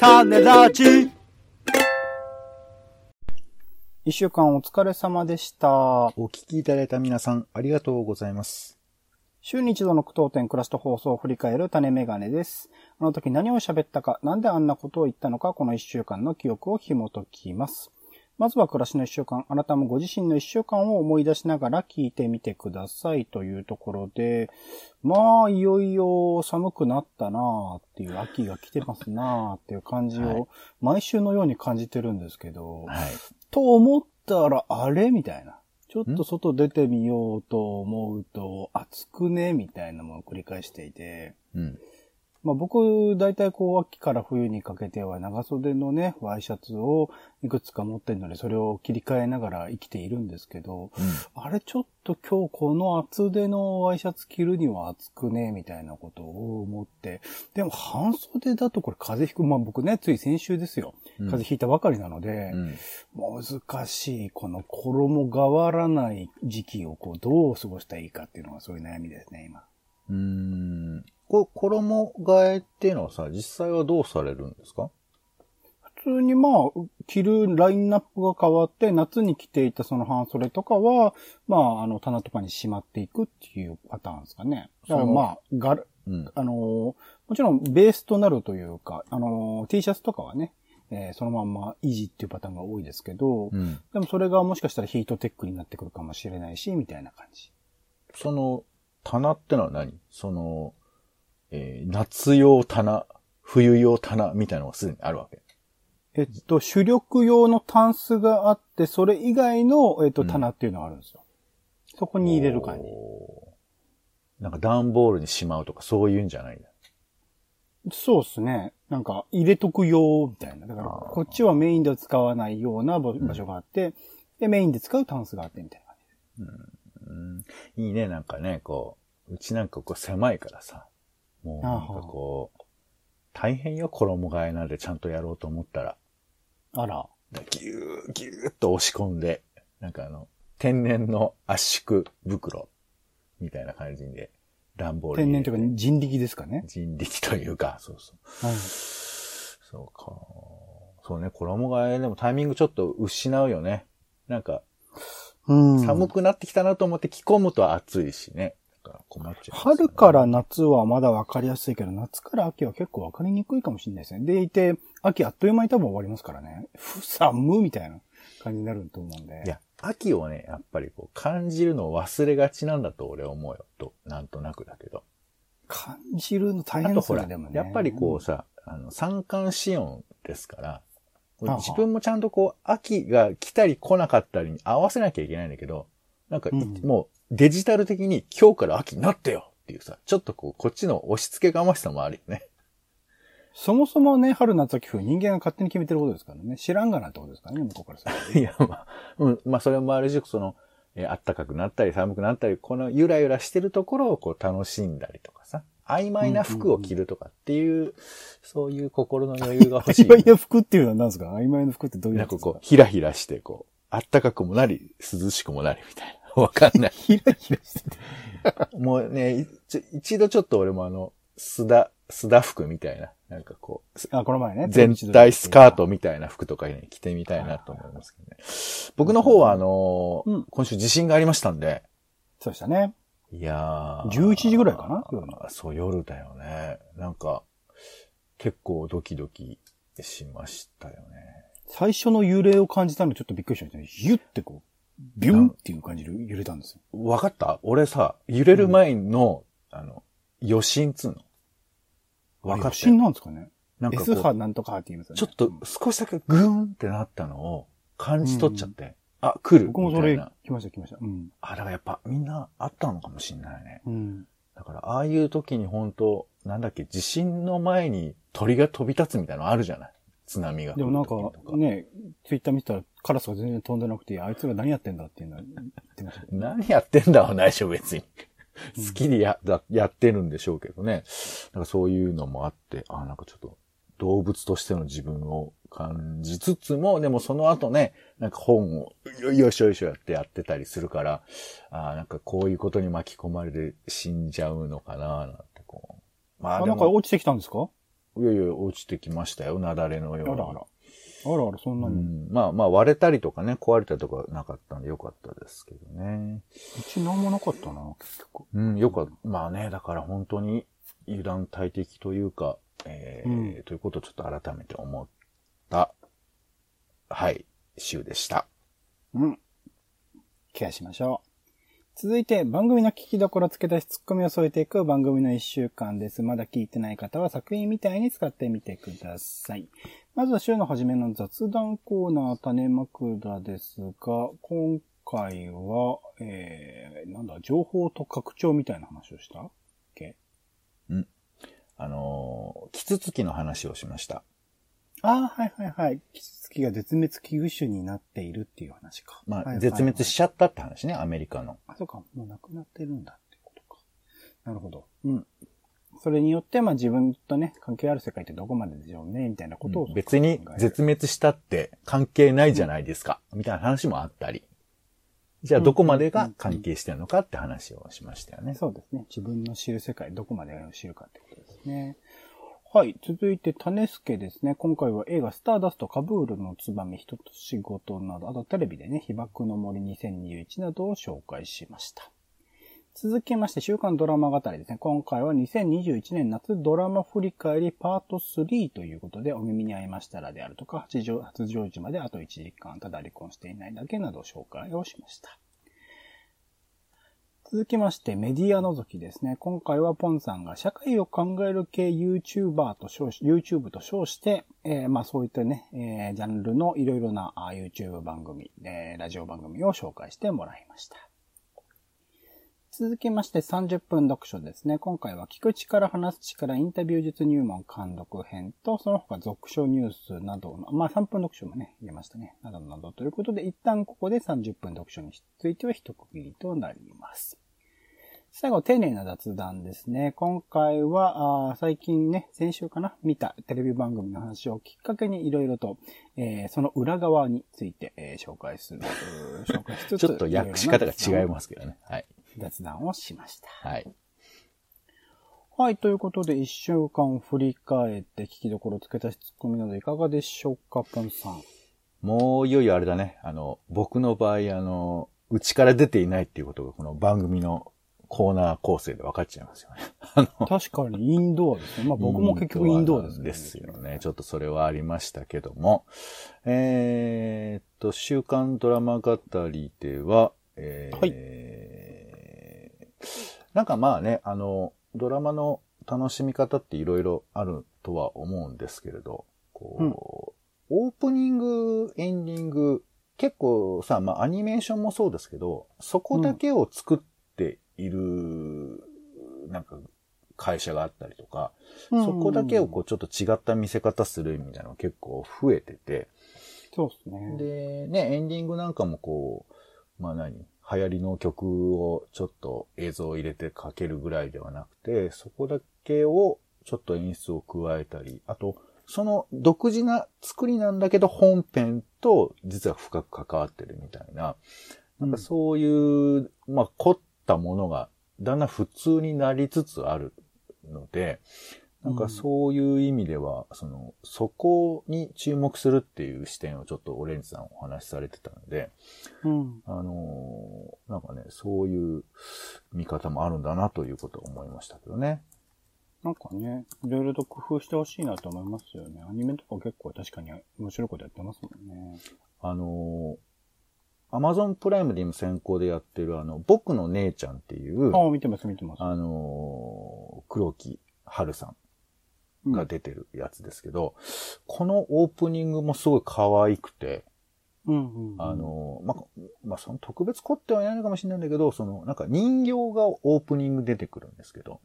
種ラジ一週間お疲れ様でした。お聞きいただいた皆さん、ありがとうございます。週に一度の苦闘点クラスト放送を振り返る種メガネです。あの時何を喋ったか、なんであんなことを言ったのか、この一週間の記憶を紐解きます。まずは暮らしの一週間、あなたもご自身の一週間を思い出しながら聞いてみてくださいというところで、まあ、いよいよ寒くなったなあっていう、秋が来てますなあっていう感じはいを、毎週のように感じてるんですけど、はい。と思ったら、あれみたいな。ちょっと外出てみようと思うと、暑くねみたいなものを繰り返していて。うん。まあ僕、大体こう、秋から冬にかけては長袖のね、ワイシャツをいくつか持ってるので、それを切り替えながら生きているんですけど、あれちょっと今日この厚手のワイシャツ着るには暑くねみたいなことを思って。でも半袖だとこれ風邪ひく。まあ僕ね、つい先週ですよ。うん風邪ひいたばかりなので、うん。難しい、この衣がわらない時期をこう、どう過ごしたらいいかっていうのがそういう悩みですね、今。うーん。これ、衣替えっていうのはさ、実際はどうされるんですか？普通にまあ、着るラインナップが変わって、夏に着ていたその半袖とかは、まあ、あの、棚とかにしまっていくっていうパターンですかね。だからまあ、がる、うん。あのーもちろんベースとなるというか、あのー T シャツとかはね、えーそのまんま維持っていうパターンが多いですけど、うん。でもそれがもしかしたらヒートテックになってくるかもしれないし、みたいな感じ。その、棚ってのは何？その、えー夏用棚、冬用棚みたいなのがすでにあるわけ。えっと、主力用のタンスがあって、それ以外の、えっと、うん棚っていうのがあるんですよ。そこに入れる感じ。なんか段ボールにしまうとかそういうんじゃないんだ。そうですね。なんか、入れとく用みたいな。だから、こっちはメインでは使わないような場場所があって、で、メインで使うタンスがあってみたいな感うん、いいね、なんかね、こう、うちなんかこう狭いからさ、もうなんかこう、大変よ、衣替えなんでちゃんとやろうと思ったら、じ。あら。だギュー、ギューっと押し込んで、なんかあの、天然の圧縮袋みたいな感じで、段ボール天然というか人力ですかね。人力というか、そうそう。はい。そうか。そうね、衣替えでもタイミングちょっと失うよね。なんか、うん。寒くなってきたなと思って着込むと暑いしね。ら困っちゃう、春から夏はまだ分かりやすいけど、夏から秋は結構分かりにくいかもしれないですね。でいて、秋あっという間に多分終わりますからね。ふ、寒みたいな感じになると思うんで。いや、秋をね、やっぱりこう感じるのを忘れがちなんだと俺は思うよ。と、なんとなくだけど。感じるの大あとほら、変ですよね、でもね。やっぱりこうさ、あの、三寒四温ですから、自分もちゃんとこう、秋が来たり来なかったりに合わせなきゃいけないんだけど、なんかい、うんもうデジタル的に今日から秋になってよっていうさ、ちょっとこう、こっちの押し付けがましさもあるよね。そもそもね、春夏秋冬人間が勝手に決めてることですからね。知らんがなってことですからね、向こうからすると。いや、まあ、うん、まあそれもあるし、その、えー暖かくなったり寒くなったり、このゆらゆらしてるところをこう楽しんだりとかさ、曖昧な服を着るとかっていう、そういう心の余裕が欲しい。曖昧な服っていうのは何ですか？曖昧な服ってどういうやつですか？なんかこう、ひらひらして、こう、暖かくもなり、涼しくもなりみたいな。わかんない。ひらひらしてて。もうね、一度ちょっと俺もあの、須田、須田服みたいな、なんかこう、あ、この前ね。全体スカートみたいな服とかね、着てみたいなと思いますけどね。僕の方はあのーうん今週地震がありましたんで、そうでしたね。いやー。11時ぐらいかな夜のそう、夜だよね。なんか、結構ドキドキしましたよね。最初の揺れを感じたのちょっとびっくりしましたね。ヒュってこう、ビュンっていう感じで揺れたんですよ。わかった？俺さ、揺れる前の、あの、余震っつうの。わかった余震なんですかね？なんかこ S 波う、なんとかって言いますよね。ちょっと少しだけグーンってなったのを感じ取っちゃって、あ、来る僕もそれ。来ました来ました。うん。あ、だからやっぱみんなあったのかもしんないね。うん。だからああいう時に本当なんだっけ、地震の前に鳥が飛び立つみたいなのあるじゃない津波がでもなんか、ね、ツイッター見てたらカラスが全然飛んでなくて、あいつら何やってんだっていうのは言ってました。何やってんだはないでしょ、別に。好きでや、だやってるんでしょうけどね。なんかそういうのもあって、あ、なんかちょっと動物としての自分を感じつつも、でもその後ね、なんか本をよよいしょよいしょやってやってたりするから、あなんかこういうことに巻き込まれて死んじゃうのかな、なんてこう。まあ、あでも、なんか落ちてきたんですか？いやいや、落ちてきましたよ、雪崩のように。あらあら。あらあら、そんなうに。ん、まあまあ割れたりとかね、壊れたりとかなかったんでよかったですけどね。うちなんもなかったな、結局。うん、よかった。まあね、だから本当に油断大敵というか、えーうんということをちょっと改めて思った、はい、週でした。うん。ケアしましょう。続いて、番組の聞きどころ付け出しツッコミを添えていく番組の一週間です。まだ聞いてない方は作品みたいに使ってみてください。まずは週の初めの雑談コーナー種枕ですが、今回は、えー、なんだ、情報と拡張みたいな話をしたっけ？あのー、キツツキの話をしました。ああ、はいはいはい。キツツキが絶滅危惧種になっているっていう話か。まあ、はいはいはい絶滅しちゃったって話ね、アメリカの。あ、そうか。もう亡くなってるんだってことか。なるほど。うん。それによって、まあ自分とね、関係ある世界ってどこまででしょうね、みたいなことを、別に絶滅したって関係ないじゃないですか、みたいな話もあったり。じゃあどこまでが関係してるのかって話をしましたよね。そうですね。自分の知る世界、どこまでを知るかってことですね。はい。続いて、種助ですね。今回は映画スターダスト、カブールのツバメ、人と仕事など、あとテレビでね、被爆の森2021などを紹介しました。続きまして、週刊ドラマ語りですね。今回は2021年夏ドラマ振り返りパート3ということで、お耳に合いましたらであるとか、初上初上時まであと1時間、ただ離婚していないだけなど紹介をしました。続きまして、メディア覗きですね。今回はポンさんが社会を考える系 YouTuber と称し、YouTube と称して、えーまあそういったね、えージャンルのいろいろな YouTube 番組、えーラジオ番組を紹介してもらいました。続きまして30分読書ですね。今回は聞く力、話す力、インタビュー術入門監読編と、その他読書ニュースなどの、まあ3分読書もね、入れましたね。などなどということで、一旦ここで30分読書については一区切りとなります。最後、丁寧な雑談ですね。今回は、最近ね、先週かな？見たテレビ番組の話をきっかけにいろいろと、えーその裏側について、えー紹介する、紹介しつつ、ちょっと訳し方が違いますけどね。はい。雑談をしました。はい。はい、ということで、一週間振り返って聞きどころつけたしツッコミなどいかがでしょうか、ポンさん。もういよいよあれだね。あの、僕の場合、あの、うちから出ていないっていうことがこの番組のコーナー構成で分かっちゃいますよね。確かにインドアですね。まあ僕も結局インドアですね。ですよね。ちょっとそれはありましたけども。えーっと、週刊ドラマ語りでは、えーなんかまあね、あの、ドラマの楽しみ方っていろいろあるとは思うんですけれど、こう、オープニング、エンディング、結構さ、まあアニメーションもそうですけど、そこだけを作っている、なんか、会社があったりとか、うんそこだけをこうちょっと違った見せ方するみたいなのが結構増えてて、そうですね。で、ね、エンディングなんかもこう、まあ何流行りの曲をちょっと映像を入れてかけるぐらいではなくて、そこだけをちょっと演出を加えたり、あと、その独自な作りなんだけど本編と実は深く関わってるみたいな、なんかそういう、まあ凝ったものがだんだん普通になりつつあるので、なんかそういう意味では、その、そこに注目するっていう視点をちょっとオレンジさんお話しされてたので、うん。あのーなんかね、そういう見方もあるんだなということを思いましたけどね。なんかね、いろいろと工夫してほしいなと思いますよね。アニメとか結構確かに面白いことやってますもんね。あのー、アマゾンプライムで今先行でやってるあの、僕の姉ちゃんっていう、ああ、見てます見てます。あのー黒木春さんが出てるやつですけど、このオープニングもすごい可愛くて、うんうんうん。あのーまあ、まあ、その特別凝ってはいないのかもしれないんだけど、その、なんか人形がオープニング出てくるんですけど、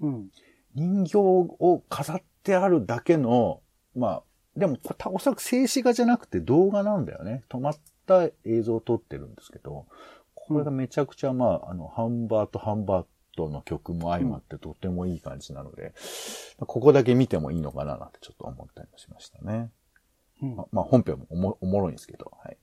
うん。人形を飾ってあるだけの、まあ、でも、たおそらく静止画じゃなくて動画なんだよね。止まった映像を撮ってるんですけど、これがめちゃくちゃ、まあ、あの、ハンバートハンバートの曲も相まってとてもいい感じなので、ここだけ見てもいいのかななんてちょっと思ったりもしましたね。うんままあ、本編もおもおもろいんですけど、はい。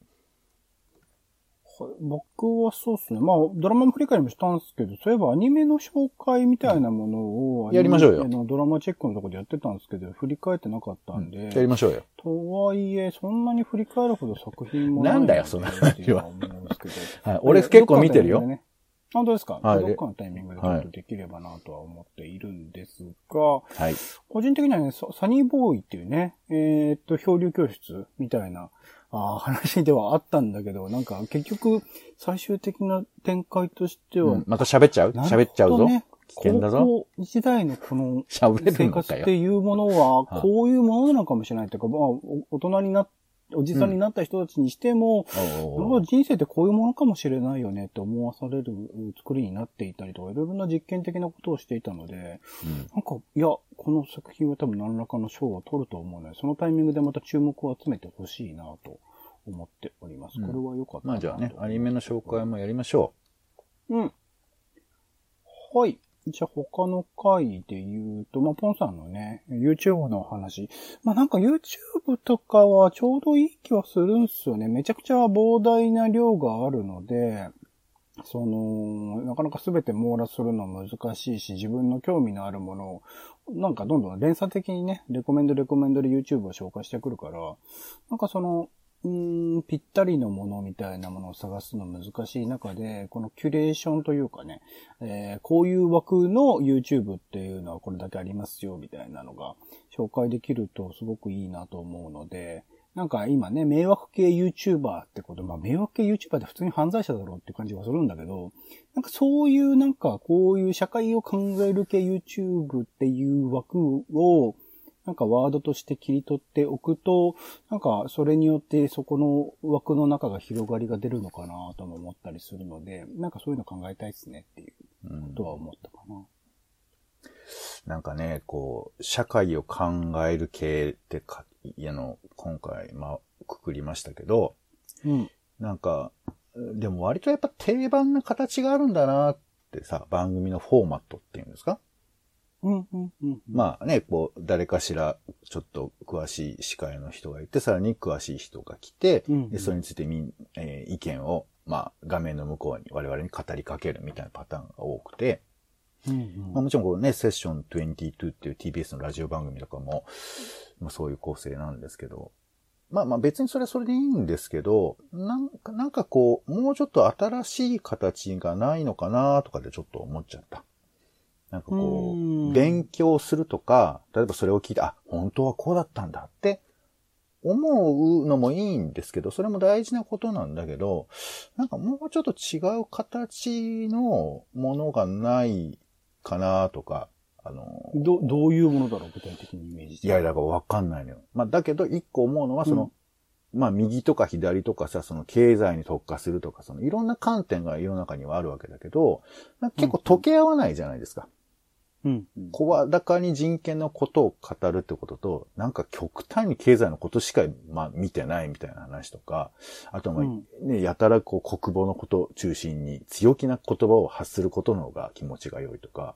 僕はそうですね。まあ、ドラマも振り返りもしたんですけど、そういえばアニメの紹介みたいなものを、やりましょうよドラマチェックのところでやってたんですけど、振り返ってなかったんで、やりましょうよ。とはいえ、そんなに振り返るほど作品もなんだよいそのっていうのは。はい。俺結構見てるよ。ね本当ですか、はいどっかのタイミングでちょっとできればなとは思っているんですが、はい。個人的にはね、ササニーボーイっていうね、えーっと、漂流教室みたいなあー話ではあったんだけど、なんか結局、最終的な展開としては、うんまた喋っちゃう？なるほどね喋っちゃうぞ？危険だぞ？高校時代のこの 喋れ生活って。いうものは、はいこういうものなのかもしれないというか、まあ、お大人になっおじさんになった人たちにしても、おうおうおう人生ってこういうものかもしれないよねって思わされる作りになっていたりとか、いろいろな実験的なことをしていたので、うんなんか、いや、この作品は多分何らかの賞を取ると思うので、そのタイミングでまた注目を集めてほしいなと思っております。うんこれは良かったなまあじゃあね、アニメの紹介もやりましょうん。はい。じゃあ他の回で言うと、まあ、ポンさんのね、YouTube の話。まあ、なんか YouTube とかはちょうどいい気はするんすよね。めちゃくちゃ膨大な量があるので、その、なかなか全て網羅するの難しいし、自分の興味のあるものを、なんかどんどん連鎖的にね、レコメンドレコメンドで YouTube を紹介してくるから、なんかその、うん、ぴったりのものみたいなものを探すの難しい中で、このキュレーションというかね、えーこういう枠の YouTube っていうのはこれだけありますよ、みたいなのが紹介できるとすごくいいなと思うので、なんか今ね、迷惑系 YouTuber ってこと、まあ迷惑系 YouTuber って普通に犯罪者だろうって感じがするんだけど、なんかそういうなんかこういう社会を考える系 YouTube っていう枠を、なんかワードとして切り取っておくと、なんかそれによってそこの枠の中が広がりが出るのかなとも思ったりするので、なんかそういうの考えたいですねっていうう。うんことは思ったかな。なんかね、こう、社会を考える系ってか、いやの、今回、まあ、くくりましたけど、うん。なんか、でも割とやっぱ定番な形があるんだなってさ、番組のフォーマットっていうんですか？うん、うん、うん。まあね、こう、誰かしら、ちょっと詳しい司会の人がいて、さらに詳しい人が来て、うんうんでそれについてみん、えー意見を、まあ、画面の向こうに我々に語りかけるみたいなパターンが多くて、うん、うんまあ、もちろんこうね、セッション22っていう TBS のラジオ番組とかも、まあ、そういう構成なんですけど、まあまあ別にそれはそれでいいんですけど、なんか、なんかこう、もうちょっと新しい形がないのかなとかでちょっと思っちゃった。なんかこうんう、勉強するとか、例えばそれを聞いて、あ、本当はこうだったんだって思うのもいいんですけど、それも大事なことなんだけど、なんかもうちょっと違う形のものがないかなとか、あの、ど、どういうものだろう具体的にイメージ。いや、だからわかんないのよ。まあ、だけど、一個思うのは、その、まあ、右とか左とかさ、その経済に特化するとか、そのいろんな観点が世の中にはあるわけだけど、結構溶け合わないじゃないですか。うん。うん。声高に人権のことを語るってことと、なんか極端に経済のことしか、まあ、見てないみたいな話とか、あとは、ね、やたらこう国母のことを中心に強気な言葉を発することの方が気持ちが良いとか、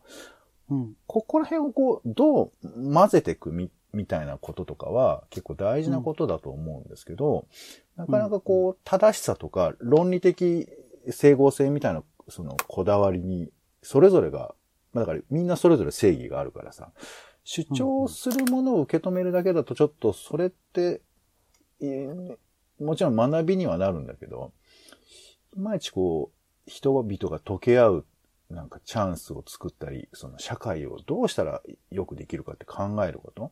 うん。ここら辺をこう、どう混ぜていくみ、みたいなこととかは結構大事なことだと思うんですけど、なかなかこう、正しさとか論理的整合性みたいな、そのこだわりに、それぞれが、まあだからみんなそれぞれ正義があるからさ、主張するものを受け止めるだけだとちょっとそれって、えーもちろん学びにはなるんだけど、いまいちこう、人々が溶け合うなんかチャンスを作ったり、その社会をどうしたらよくできるかって考えること。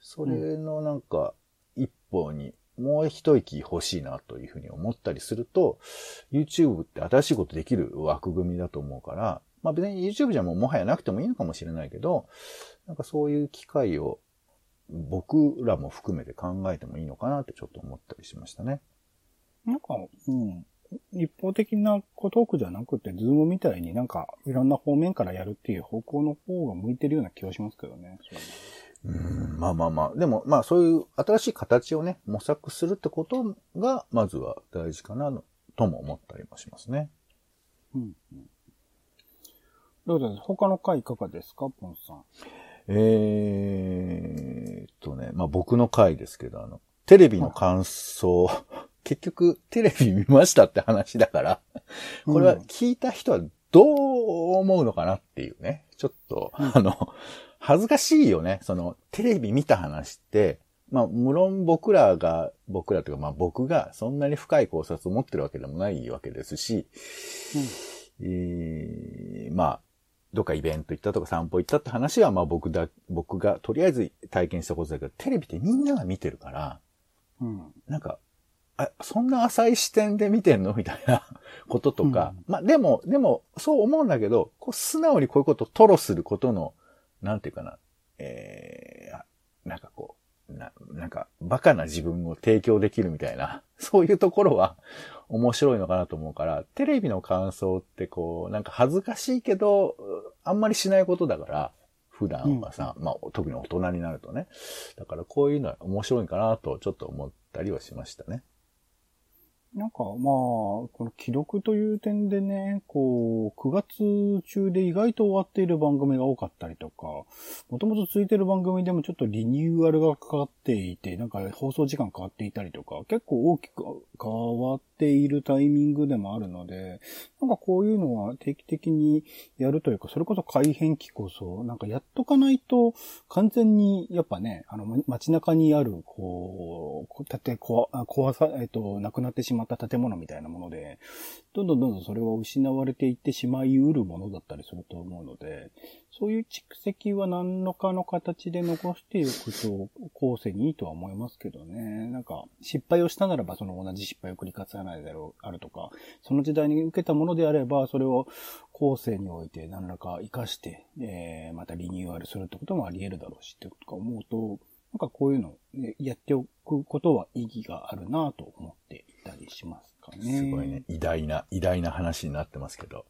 それのなんか一歩にもう一息欲しいなというふうに思ったりすると、YouTube って新しいことできる枠組みだと思うから、まあ別に YouTube じゃもうもはやなくてもいいのかもしれないけど、なんかそういう機会を僕らも含めて考えてもいいのかなってちょっと思ったりしましたね。なんか、うん。一方的なトークじゃなくて、ズームみたいになんか、いろんな方面からやるっていう方向の方が向いてるような気がしますけどね。うん、まあまあまあ。でも、まあそういう新しい形をね、模索するってことが、まずは大事かな、とも思ったりもしますね。うん。うん。どうぞ、他の回いかがですか、ポンさん？えーっとね、まあ僕の回ですけど、あの、テレビの感想 結局テレビ見ましたって話だから、これは聞いた人はどう思うのかなっていうね。ちょっと、うんあの、恥ずかしいよね。その、テレビ見た話って、まあ、無論僕らが、僕らというか、まあ僕がそんなに深い考察を持ってるわけでもないわけですし、えーまあ、どっかイベント行ったとか散歩行ったって話は、まあ僕だ、僕がとりあえず体験したことだけど、テレビってみんなが見てるから、うん。なんか、あ、そんな浅い視点で見てんのみたいな こととか。まあでも、でも、そう思うんだけど、こう素直にこういうことを吐露することの、なんていうかな、えー、なんかこう、な、なんか、バカな自分を提供できるみたいな、そういうところは面白いのかなと思うから、テレビの感想ってこう、なんか恥ずかしいけど、あんまりしないことだから、普段はさ、まあ特に大人になるとね。だからこういうのは面白いかなとちょっと思ったりはしましたね。なんか、まあ、この記録という点でね、こう、9月中で意外と終わっている番組が多かったりとか、もともと続いてる番組でもちょっとリニューアルがかかっていて、なんか放送時間変わっていたりとか、結構大きく変わっているタイミングでもあるので、なんかこういうのは定期的にやるというか、それこそ改変期こそ、なんかやっとかないと、完全に、やっぱね、あの、街中にある、こう、建て、こわ、壊さ、えっと、なくなってしまった建物みたいなもので、どんどんどんどんそれは失われていってしまいうるものだったりすると思うので、そういう蓄積は何らかの形で残していくと、後世にいいとは思いますけどね。なんか、失敗をしたならばその同じ失敗を繰り返さないだろう、あるとか、その時代に受けたものであれば、それを後世において何らか活かして、えー、またリニューアルするってこともあり得るだろうしってことか思うと、なんかこういうの、ね、やっておくことは意義があるなと思っていたりしますかね。すごいね。偉大な、偉大な話になってますけど。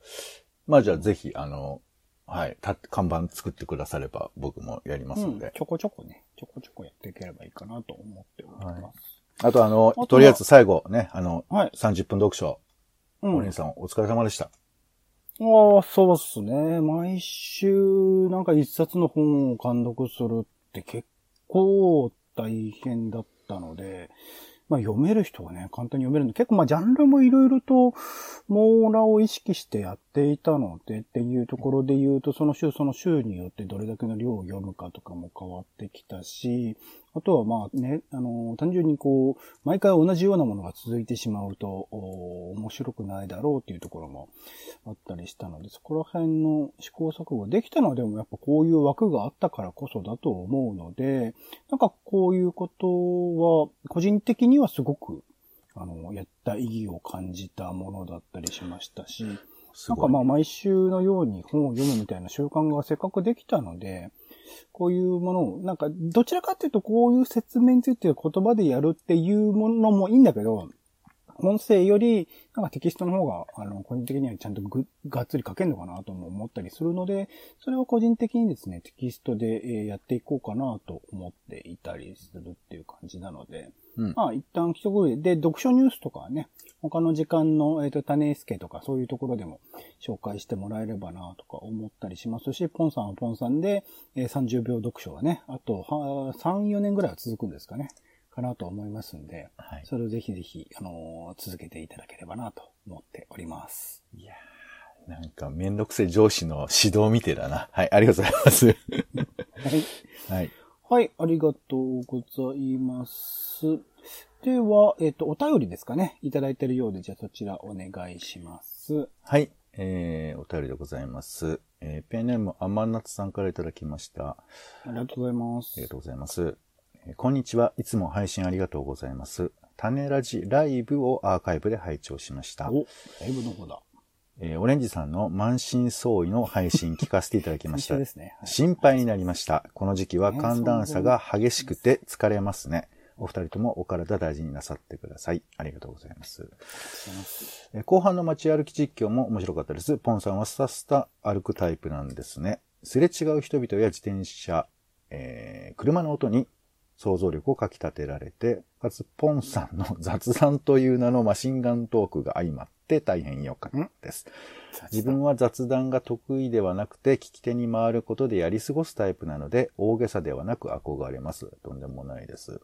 まあじゃあぜひ、あの、はい、た看板作ってくだされば僕もやりますうんので。ちょこちょこね、ちょこちょこやっていければいいかなと思っております。あとあのあとりあえず最後ね、あの、はい30分読書、うん。お兄さんお疲れ様でした。ああ、そうっすね。毎週、なんか一冊の本を監読するって結構大変だったので、まあ読める人はね、簡単に読めるんで、結構まあジャンルもいろいろと網羅を意識してやっていたのでっていうところで言うと、その週その週によってどれだけの量を読むかとかも変わってきたし、あとはまあね、あの、単純にこう、毎回同じようなものが続いてしまうと、お面白くないだろうっていうところもあったりしたので、そこら辺の試行錯誤できたのはでもやっぱこういう枠があったからこそだと思うので、なんかこういうことは、個人的にはすごく、あの、やった意義を感じたものだったりしましたし。なんかまあ毎週のように本を読むみたいな習慣がせっかくできたので、こういうものを、なんかどちらかっていうとこういう説明について言葉でやるっていうものもいいんだけど、音声より、なんかテキストの方が、あの、個人的にはちゃんとぐ、がっつり書けるのかなとも思ったりするので、それを個人的にですね、テキストでやっていこうかなと思っていたりするっていう感じなので、うんまあ一旦一区切りで、読書ニュースとかはね、他の時間の、えっ、と、種助とかそういうところでも紹介してもらえればなとか思ったりしますし、ポンさんはポンさんで、えー30秒読書はね、あとは3、4年ぐらいは続くんですかね、かなと思いますんで、はい。それをぜひぜひ、あのー続けていただければなと思っております。いやーなんかめんどくせえ上司の指導みてえだな。はい、ありがとうございます。はい。はい。はい、ありがとうございます。では、えっ、と、お便りですかね。いただいているようで、じゃあそちらお願いします。はい。えー、お便りでございます。えー、ペンネーム、アマナツさんからいただきました。ありがとうございます。ありがとうございます。えーこんにちは。いつも配信ありがとうございます。種ラジライブをアーカイブで拝聴しました。お、ライブの方だ。えーオレンジさんの満身創痍の配信聞かせていただきました で。すね。はい心配になりました。この時期は寒暖差が激しくて疲れますね。お二人ともお体大事になさってください。ありがとうございます。ますえー後半の街歩き実況も面白かったです。ポンさんはスタスタ歩くタイプなんですね。すれ違う人々や自転車、えー車の音に想像力をかき立てられて、かつポンさんの雑談という名のマシンガントークが相まって大変良かったです。自分は雑談が得意ではなくて、聞き手に回ることでやり過ごすタイプなので、大げさではなく憧れます。とんでもないです。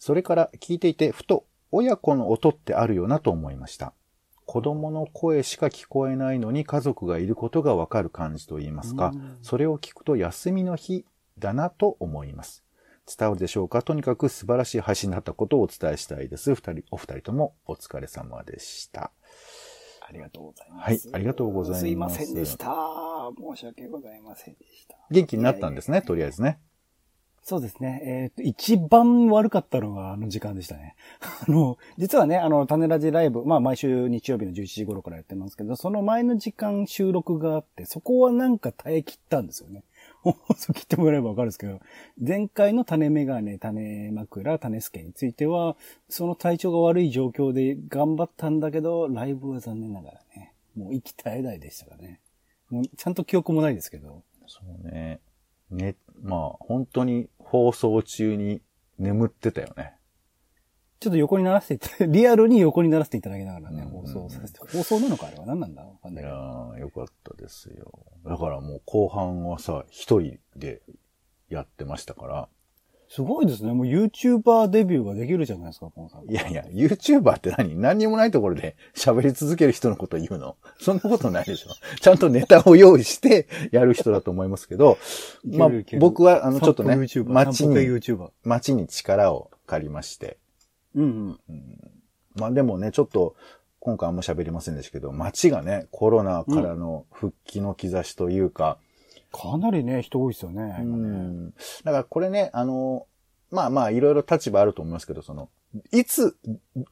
それから聞いていて、ふと親子の音ってあるよなと思いました。子供の声しか聞こえないのに家族がいることがわかる感じと言いますか、それを聞くと休みの日だなと思います。伝わるでしょうか？とにかく素晴らしい配信だったことをお伝えしたいです。二人、お二人ともお疲れ様でした。ありがとうございます。はいありがとうございますすいませんでした。申し訳ございませんでした。元気になったんですね、とりあえずね。そうですね。えっ、と、一番悪かったのがあの時間でしたね。あの、実はね、あの、種ラジライブ、まあ毎週日曜日の11時頃からやってますけど、その前の時間収録があって、そこはなんか耐え切ったんですよね。放送切ってもらえばわかるんですけど、前回の種メガネ、種枕、種助については、その体調が悪い状況で頑張ったんだけど、ライブは残念ながらね、もう息絶えないでしたからね。もうちゃんと記憶もないですけど。そうね。ね、まあ、本当に放送中に眠ってたよね。ちょっと横にならせていただ、リアルに横にならせていただきながらね、うん放送させて、放送なのかあれは何なんだわかんいやないけど。ー、よかったですよ。だからもう後半はさ、一人でやってましたから。すごいですね。もう YouTuber デビューができるじゃないですか、ポンさん。いやいや、YouTuber って何？何にもないところで喋り続ける人のこと言うの？そんなことないでしょ。ちゃんとネタを用意してやる人だと思いますけど、まあ僕はあのちょっとね街に。街に力を借りまして、うんうん。まあでもね、ちょっと、今回あんま喋りませんでしたけど、街がね、コロナからの復帰の兆しというか、かなりね、人多いですよね。うん。だからこれね、あの、まあまあいろいろ立場あると思いますけど、その、いつ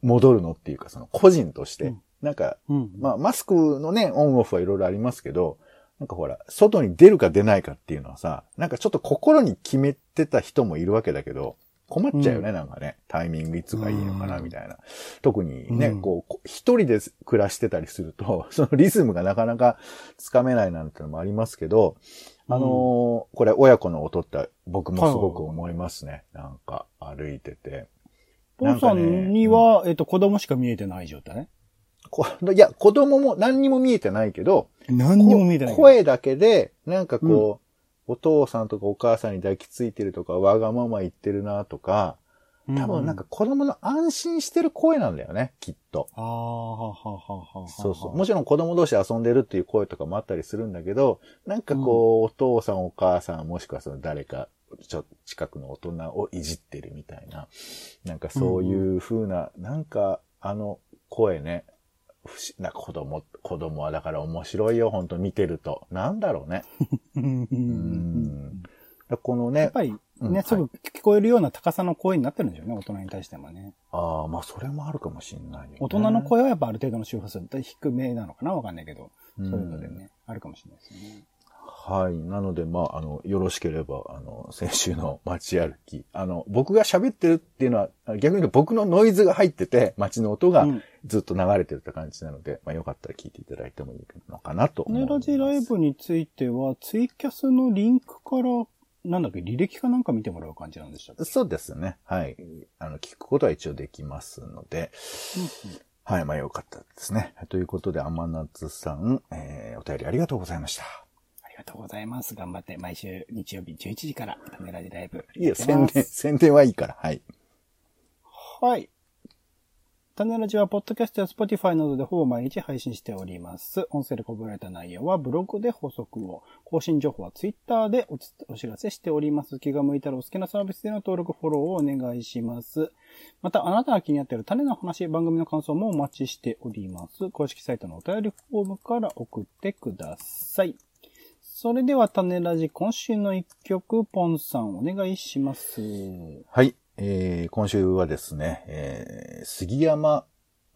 戻るのっていうか、その個人として、うんなんか、うん。まあマスクのね、オンオフはいろいろありますけど、なんかほら、外に出るか出ないかっていうのはさ、なんかちょっと心に決めてた人もいるわけだけど、困っちゃうよね、なんかね。タイミングいつがいいのかな、うんみたいな。特にね、うんこうこ、一人で暮らしてたりすると、そのリズムがなかなかつかめないなんてのもありますけど、あのーこれ親子の音って僕もすごく思いますね。なんか歩いてて。ポンさんには、えっと、子供しか見えてない状態？こいや、子供も何にも見えてないけど、何にも見えてない。こ声だけで、なんかこう、お父さんとかお母さんに抱きついてるとか、わがまま言ってるなとか、多分なんか、子供の安心してる声なんだよね、きっと。ああ、はははは。そうそう。もちろん子供同士遊んでるっていう声とかもあったりするんだけど、なんかこう、お父さんお母さんもしくはその誰か、ちょ、近くの大人をいじってるみたいな。なんかそういう風な、なんかあの声ね、不思な子供、子供はだから面白いよ、本当見てると。なんだろうね。うん。うん。このね、やっぱり、ね、うんすぐ聞こえるような高さの声になってるんでしょうね、大人に対してもね。ああ、まあそれもあるかもしれないよ、ね。大人の声はやっぱある程度の周波数って低めなのかなわかんないけど、うんそういうのでね、あるかもしれないですよね。はい。なので、まあ、あの、よろしければ、あの、先週の街歩き。あの、僕が喋ってるっていうのは、逆に言うと僕のノイズが入ってて、街の音がうんずっと流れてるって感じなので、まあ、よかったら聞いていただいてもいいのかなと思いネます。ラジライブについては、ツイキャスのリンクから、なんだっけ、履歴かなんか見てもらう感じなんでしたっけ？そうですね。はい。あの、聞くことは一応できますので、はい。まあ、よかったですね。ということで、甘夏さん、えー、お便りありがとうございました。ありがとうございます。頑張って、毎週日曜日11時から、ネラジライブ。いや、宣伝、宣伝はいいから、はい。はい。タネラジは、ポッドキャストや Spotify などでほぼ毎日配信しております。音声でこぼれた内容はブログで補足を。更新情報は Twitter でおつお知らせしております。気が向いたらお好きなサービスでの登録、フォローをお願いします。また、あなたが気になっている種の話、番組の感想もお待ちしております。公式サイトのお便りフォームから送ってください。それでは、種ラジ、今週の一曲、ポンさんお願いします。はい。えー、今週はですね、えー、杉山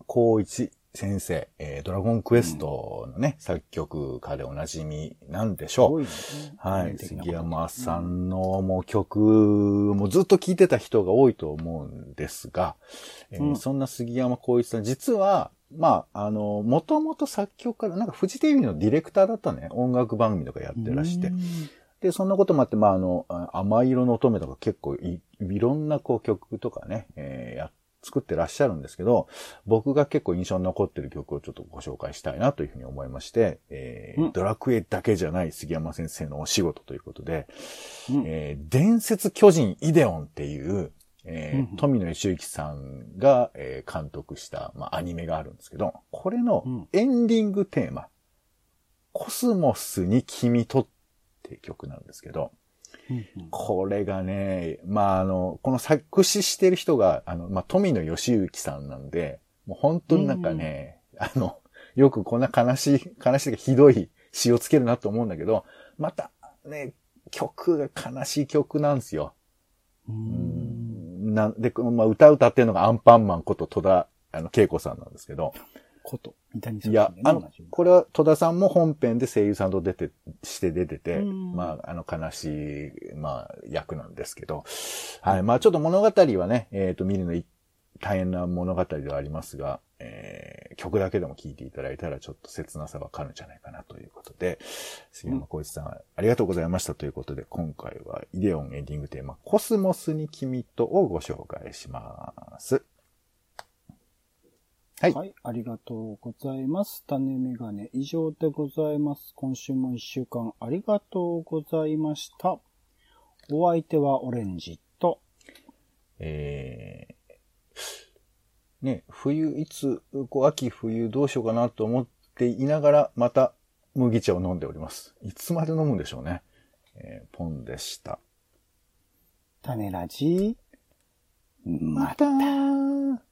光一先生、えー、ドラゴンクエストのね、作曲家でおなじみなんでしょう。すねはい。杉山さんのもう曲、もうずっと聴いてた人が多いと思うんですが、えーうんそんな杉山光一さん、実は、まあ、あの、もともと作曲家で、なんかフジテレビのディレクターだったね、音楽番組とかやってらして。う。ん。で、そんなこともあって、まあ、あの、あ甘い色の乙女とか結構い、いろんなこう曲とかね、えーや、作ってらっしゃるんですけど、僕が結構印象に残ってる曲をちょっとご紹介したいなというふうに思いまして、えーうん。ドラクエだけじゃない杉山先生のお仕事ということで、うん。えー伝説巨人イデオンっていう、えーうん。うん富野義行さんが、えー監督した、まあ、アニメがあるんですけど、これのうん。エンディングテーマ、コスモスに君とって曲なんですけど、うんうん。これがね、まあ、あの、この作詞してる人が、あの、まあ、富野義行さんなんで、もう本当になんかね、あの、よくこんな悲しい、悲しいがひどい詩をつけるなと思うんだけど、またね、曲が悲しい曲なんですよ。ううんんなんで、このまあ、歌歌ってるのがアンパンマンこと戸田、あの、恵子さんなんですけど、こと、三谷さんいや、あのこれは戸田さんも本編で声優さんと出て、して出てて、うん。まあ、あの、悲しい、まあ、役なんですけど、はい、まあ、ちょっと物語はね、えっ、と、見るのい大変な物語ではありますが、えー曲だけでも聴いていただいたらちょっと切なさわかるんじゃないかなということで、杉山浩一さん、ありがとうございましたということで、今回はイデオンエンディングテーマ、コスモスに君とをご紹介します。はいはい、ありがとうございます。種メガネ以上でございます。今週も一週間ありがとうございました。お相手はオレンジと、えーね、冬、いつ、こう、秋、冬どうしようかなと思っていながら、また麦茶を飲んでおります。いつまで飲むんでしょうね。えーポンでした。種ラジ、ままたー